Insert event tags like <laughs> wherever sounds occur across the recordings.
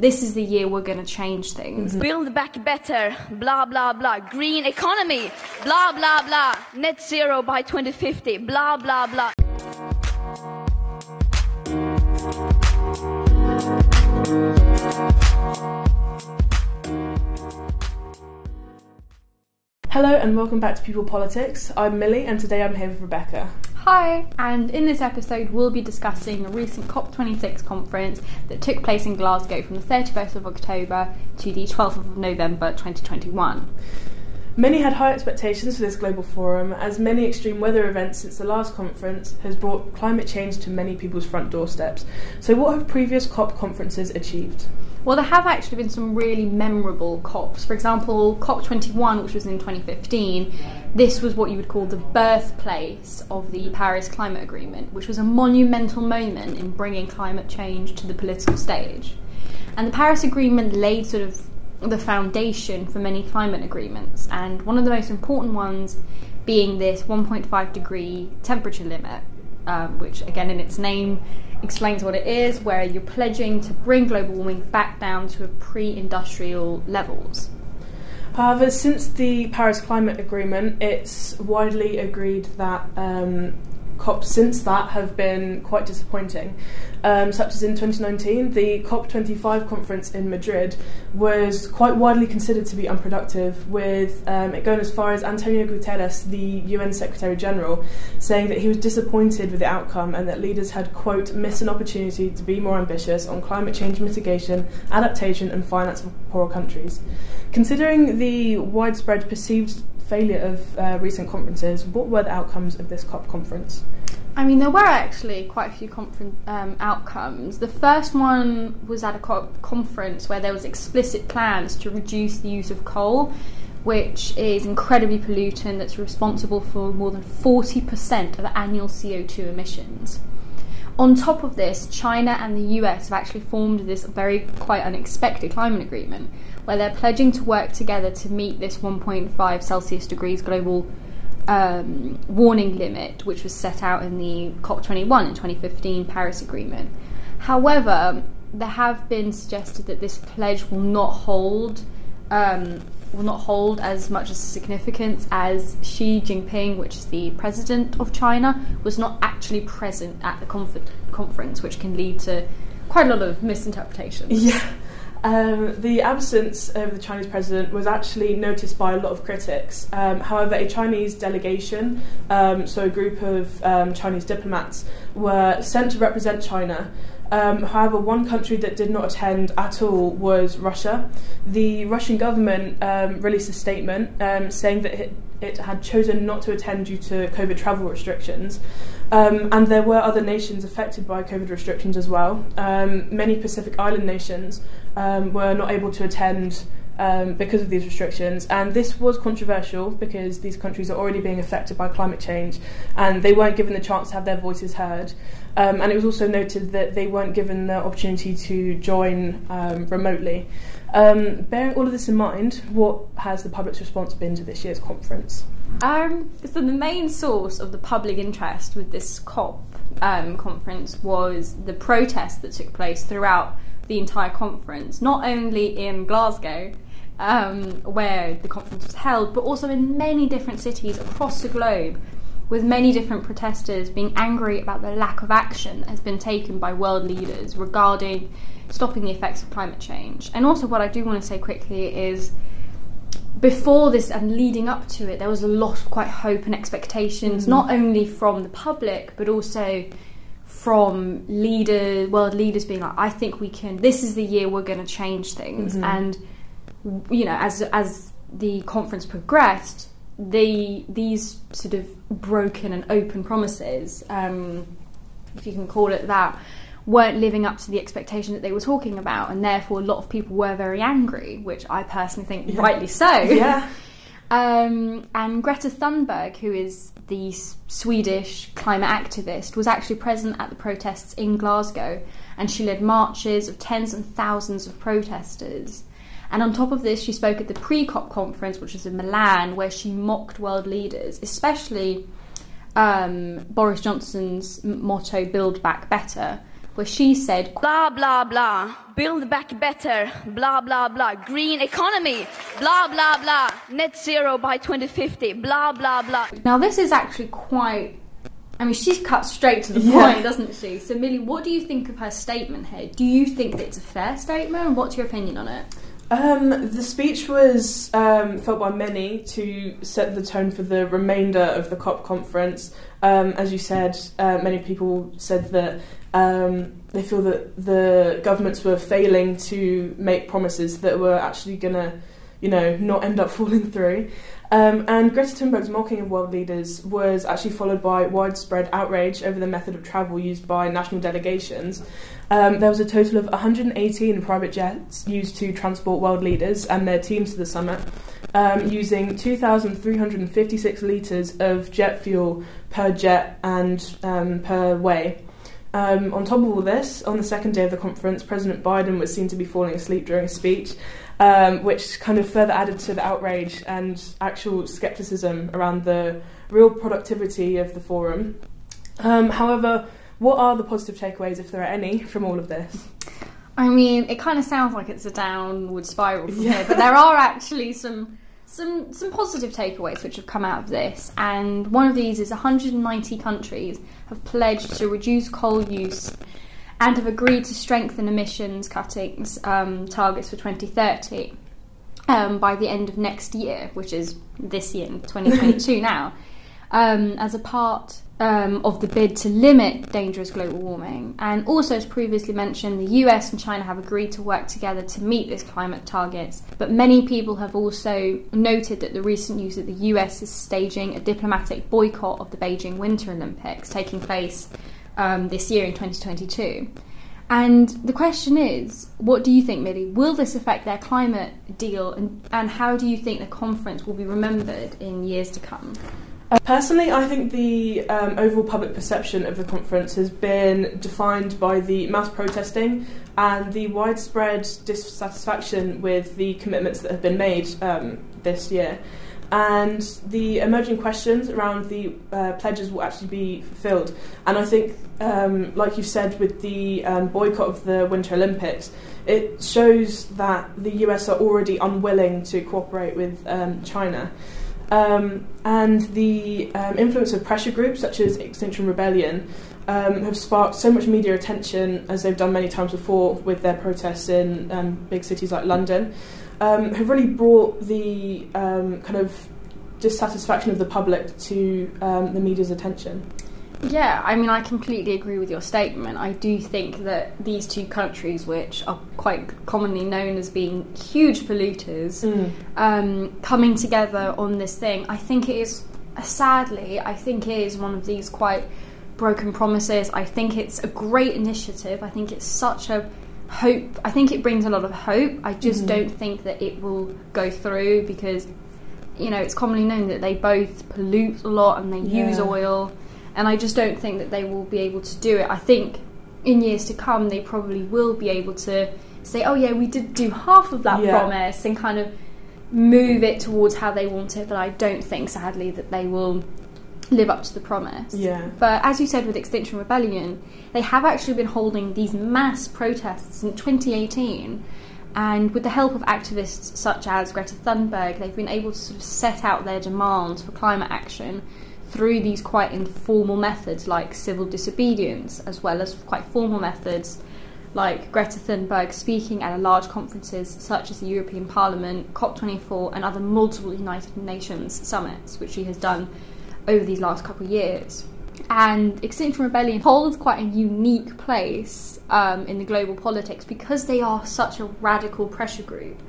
this is the year we're going to change things. Mm-hmm. Build back better, blah, blah, blah. Green economy, blah, blah, blah. Net zero by 2050, blah, blah, blah. Hello and welcome back to People Politics. I'm Millie and today I'm here with Rebecca. Hi, and in this episode, we'll be discussing a recent COP26 conference that took place in Glasgow from the 31st of October to the 12th of November 2021. Many had high expectations for this global forum, as many extreme weather events since the last conference has brought climate change to many people's front doorsteps. So, what have previous COP conferences achieved? Well, there have actually been some really memorable COPs. For example, COP21, which was in 2015, this was what you would call the birthplace of the Paris Climate Agreement, which was a monumental moment in bringing climate change to the political stage. And the Paris Agreement laid sort of the foundation for many climate agreements, and one of the most important ones being this 1.5 degree temperature limit, um, which, again, in its name, explains what it is, where you're pledging to bring global warming back down to pre industrial levels. However, since the Paris Climate Agreement, it's widely agreed that um, COPs since that have been quite disappointing. Um, such as in 2019, the COP25 conference in Madrid was quite widely considered to be unproductive, with um, it going as far as Antonio Guterres, the UN Secretary General, saying that he was disappointed with the outcome and that leaders had, quote, missed an opportunity to be more ambitious on climate change mitigation, adaptation, and finance for poorer countries. Considering the widespread perceived failure of uh, recent conferences, what were the outcomes of this COP conference? I mean, there were actually quite a few confer- um, outcomes. The first one was at a COP conference where there was explicit plans to reduce the use of coal, which is incredibly pollutant. That's responsible for more than forty percent of annual CO two emissions. On top of this, China and the US have actually formed this very quite unexpected climate agreement, where they're pledging to work together to meet this 1.5 Celsius degrees global um, warning limit, which was set out in the COP21 in 2015 Paris Agreement. However, there have been suggested that this pledge will not hold. Um, will not hold as much significance as Xi Jinping, which is the president of China, was not actually present at the conf- conference, which can lead to quite a lot of misinterpretations. Yeah. Um, the absence of the Chinese president was actually noticed by a lot of critics. Um, however, a Chinese delegation, um, so a group of um, Chinese diplomats, were sent to represent China. Um, however, one country that did not attend at all was Russia. The Russian government um, released a statement saying that it, it, had chosen not to attend due to COVID travel restrictions. and there were other nations affected by COVID restrictions as well. many Pacific Island nations um, were not able to attend um, because of these restrictions. And this was controversial because these countries are already being affected by climate change and they weren't given the chance to have their voices heard. Um, and it was also noted that they weren't given the opportunity to join um, remotely. Um, bearing all of this in mind, what has the public's response been to this year's conference? Um, so, the main source of the public interest with this COP um, conference was the protests that took place throughout the entire conference, not only in Glasgow, um, where the conference was held, but also in many different cities across the globe, with many different protesters being angry about the lack of action that has been taken by world leaders regarding stopping the effects of climate change. And also, what I do want to say quickly is before this and leading up to it, there was a lot of quite hope and expectations, mm-hmm. not only from the public, but also from leaders, world leaders being like, I think we can. This is the year we're going to change things. Mm-hmm. And you know, as as the conference progressed, the these sort of broken and open promises, um, if you can call it that, weren't living up to the expectation that they were talking about, and therefore a lot of people were very angry, which I personally think yeah. rightly so. Yeah. <laughs> Um, and Greta Thunberg, who is the Swedish climate activist, was actually present at the protests in Glasgow, and she led marches of tens and thousands of protesters. And on top of this, she spoke at the pre COP conference, which was in Milan, where she mocked world leaders, especially um, Boris Johnson's motto, Build Back Better, where she said, Blah, blah, blah. Build back better. Blah, blah, blah. Green economy. Blah, blah, blah. Net zero by 2050. Blah, blah, blah. Now, this is actually quite. I mean, she's cut straight to the Yeah. point, doesn't she? So, Millie, what do you think of her statement here? Do you think that it's a fair statement? What's your opinion on it? Um, the speech was um, felt by many to set the tone for the remainder of the COP conference. Um, as you said, uh, many people said that um, they feel that the governments were failing to make promises that were actually going to, you know, not end up <laughs> falling through. Um, and Greta Thunberg's mocking of world leaders was actually followed by widespread outrage over the method of travel used by national delegations. Um, there was a total of 118 private jets used to transport world leaders and their teams to the summit, um, using 2,356 litres of jet fuel per jet and um, per way. Um, on top of all this, on the second day of the conference, President Biden was seen to be falling asleep during a speech, um, which kind of further added to the outrage and actual skepticism around the real productivity of the forum. Um, however, what are the positive takeaways, if there are any, from all of this? I mean, it kind of sounds like it's a downward spiral from Yeah. here, but there are <laughs> actually some some some positive takeaways which have come out of this. And one of these is 190 countries have pledged to reduce coal use and have agreed to strengthen emissions cuttings um, targets for 2030 um, by the end of next year, which is this year, 2022 <laughs> now, um, as a part um, of the bid to limit dangerous global warming. And also, as previously mentioned, the US and China have agreed to work together to meet these climate targets. But many people have also noted that the recent news that the US is staging a diplomatic boycott of the Beijing Winter Olympics taking place um, this year in 2022. And the question is, what do you think, Millie? Will this affect their climate deal, and, and how do you think the conference will be remembered in years to come? Personally, I think the um, overall public perception of the conference has been defined by the mass protesting and the widespread dissatisfaction with the commitments that have been made um, this year. And the emerging questions around the uh, pledges will actually be fulfilled. And I think, um, like you said, with the um, boycott of the Winter Olympics, it shows that the US are already unwilling to cooperate with um, China. Um, and the um, influence of pressure groups such as Extinction Rebellion um, have sparked so much media attention, as they've done many times before with their protests in um, big cities like London, um, have really brought the um, kind of dissatisfaction of the public to the media's attention. Yeah, I mean, I completely agree with your statement. I do think that these two countries, which are quite commonly known as being huge polluters, mm. um, coming together on this thing, I think it is, uh, sadly, I think it is one of these quite broken promises. I think it's a great initiative. I think it's such a hope. I think it brings a lot of hope. I just mm-hmm. don't think that it will go through because, you know, it's commonly known that they both pollute a lot and they use oil and I just don't think that they will be able to do it. I think in years to come they probably will be able to say, "Oh yeah, we did do half of that Yeah. promise," and kind of move it towards how they want it. But I don't think, sadly, that they will live up to the promise. Yeah. But as you said with Extinction Rebellion, they have actually been holding these mass protests in 2018. And with the help of activists such as Greta Thunberg, they've been able to sort of set out their demands for climate action through these quite informal methods like civil disobedience, as well as quite formal methods like Greta Thunberg speaking at large conferences such as the European Parliament, COP24, and other multiple United Nations summits, which she has done over these last couple of years. And Extinction Rebellion holds quite a unique place um, in the global politics because they are such a radical pressure group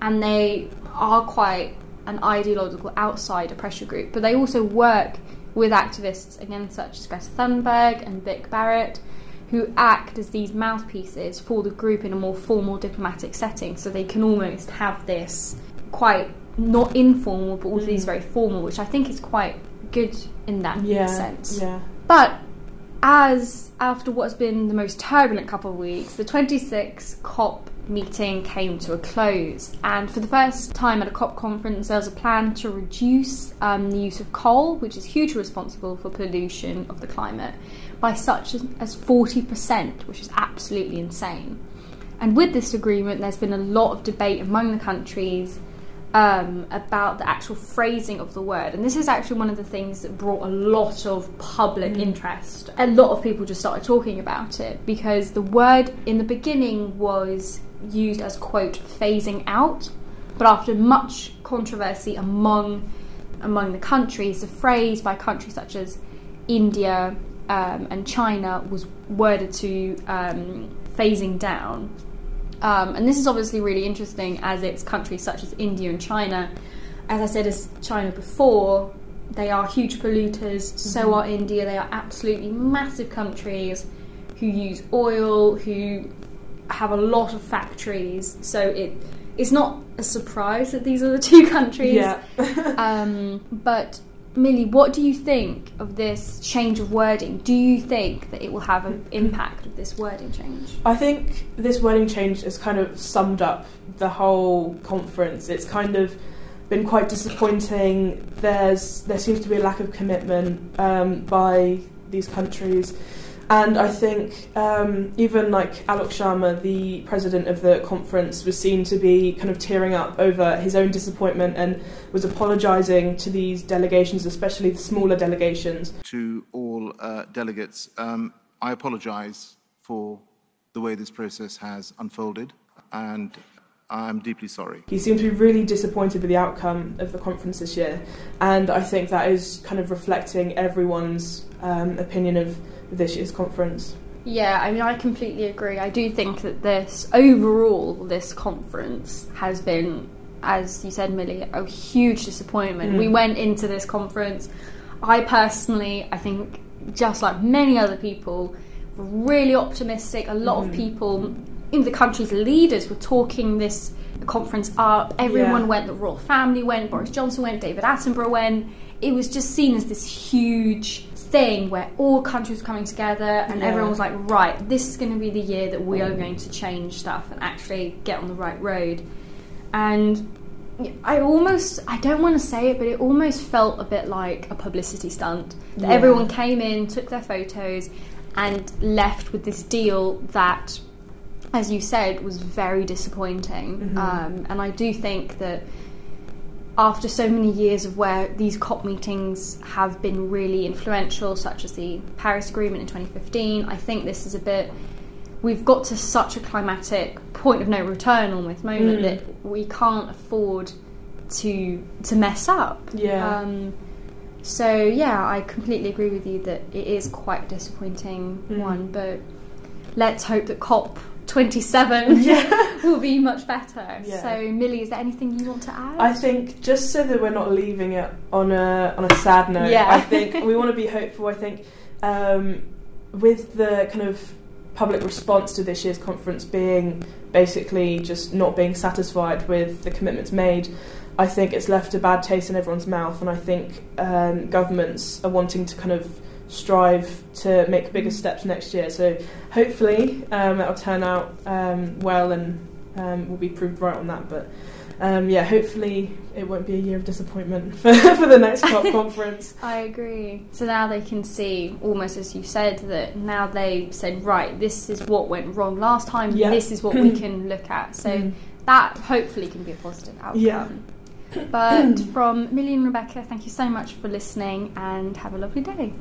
and they are quite an ideological outsider pressure group, but they also work with activists, again, such as Greta Thunberg and Vic Barrett, who act as these mouthpieces for the group in a more formal diplomatic setting. So they can almost have this quite not informal, but also these mm. very formal, which I think is quite good in that Yeah. sense. Yeah. But as after what's been the most turbulent couple of weeks, the 26 COP meeting came to a close, and for the first time at a COP conference, there was a plan to reduce um, the use of coal, which is hugely responsible for pollution of the climate, by such as 40%, which is absolutely insane. And with this agreement, there's been a lot of debate among the countries um, about the actual phrasing of the word. And this is actually one of the things that brought a lot of public mm. interest. A lot of people just started talking about it because the word in the beginning was used as, quote, phasing out. But after much controversy among among the countries, the phrase by countries such as India um, and China was worded to um, phasing down. Um, and this is obviously really interesting as it's countries such as India and China. As I said, as China before, they are huge polluters, mm-hmm. so are India. They are absolutely massive countries who use oil, who have a lot of factories. So it it's not a surprise that these are the <laughs> two countries. Yeah. <laughs> um, <laughs> but Millie, what do you think of this change of wording? Do you think that it will have an <clears throat> impact of this wording change? I think this wording change has kind of summed up the whole conference. It's kind of been quite disappointing. There's there seems to be a lack of commitment um, by these countries. And I think um, even like Alok Sharma, the president of the conference, was seen to be kind of tearing up over his own disappointment and was apologising to these delegations, especially the smaller delegations. To all uh, delegates, um, I apologise for the way this process has unfolded, and I'm deeply sorry. He seemed to be really disappointed with the outcome of the conference this year, and I think that is kind of reflecting everyone's um, opinion of this year's conference. Yeah, I mean, I completely agree. I do think that this, overall, this conference has been, as you said, Millie, a huge disappointment. Mm. We went into this conference, I personally, I think, just like many other people, really optimistic. A lot mm. of people in the country's leaders were talking this conference up. Everyone yeah. went, the royal family went, Boris Johnson went, David Attenborough went. It was just seen as this huge thing where all countries were coming together and yeah. everyone was like, right, this is going to be the year that we are going to change stuff and actually get on the right road. And I almost, I don't want to say it, but it almost felt a bit like a publicity stunt. Yeah. Everyone came in, took their photos, and left with this deal that, as you said, was very disappointing. Mm-hmm. Um, and I do think that after so many years of where these COP meetings have been really influential, such as the Paris Agreement in 2015, I think this is a bit. We've got to such a climatic point of no return almost moment mm. that we can't afford to to mess up. Yeah. Um, so yeah, I completely agree with you that it is quite a disappointing mm. one, but let's hope that COP 27 <laughs> yeah. <laughs> will be much better. Yeah. So, Millie, is there anything you want to add? I think just so that we're not leaving it on a on a sad note, yeah. I think we want to be hopeful. I think um, with the kind of public response to this year's conference being basically just not being satisfied with the commitments made, I think it's left a bad taste in everyone's mouth, and I think um, governments are wanting to kind of strive to make bigger steps next year. So hopefully um, it'll turn out um, well and um, we'll be proved right on that. But um, yeah, hopefully it won't be a year of disappointment <laughs> for, for the next COP <laughs> conference. I agree. So now they can see, almost as you said, that now they said, right, this is what went wrong last time, yeah. this is what we <clears throat> can look at. So mm. that hopefully can be a positive outcome. Yeah. But <clears throat> from Millie and Rebecca, thank you so much for listening and have a lovely day.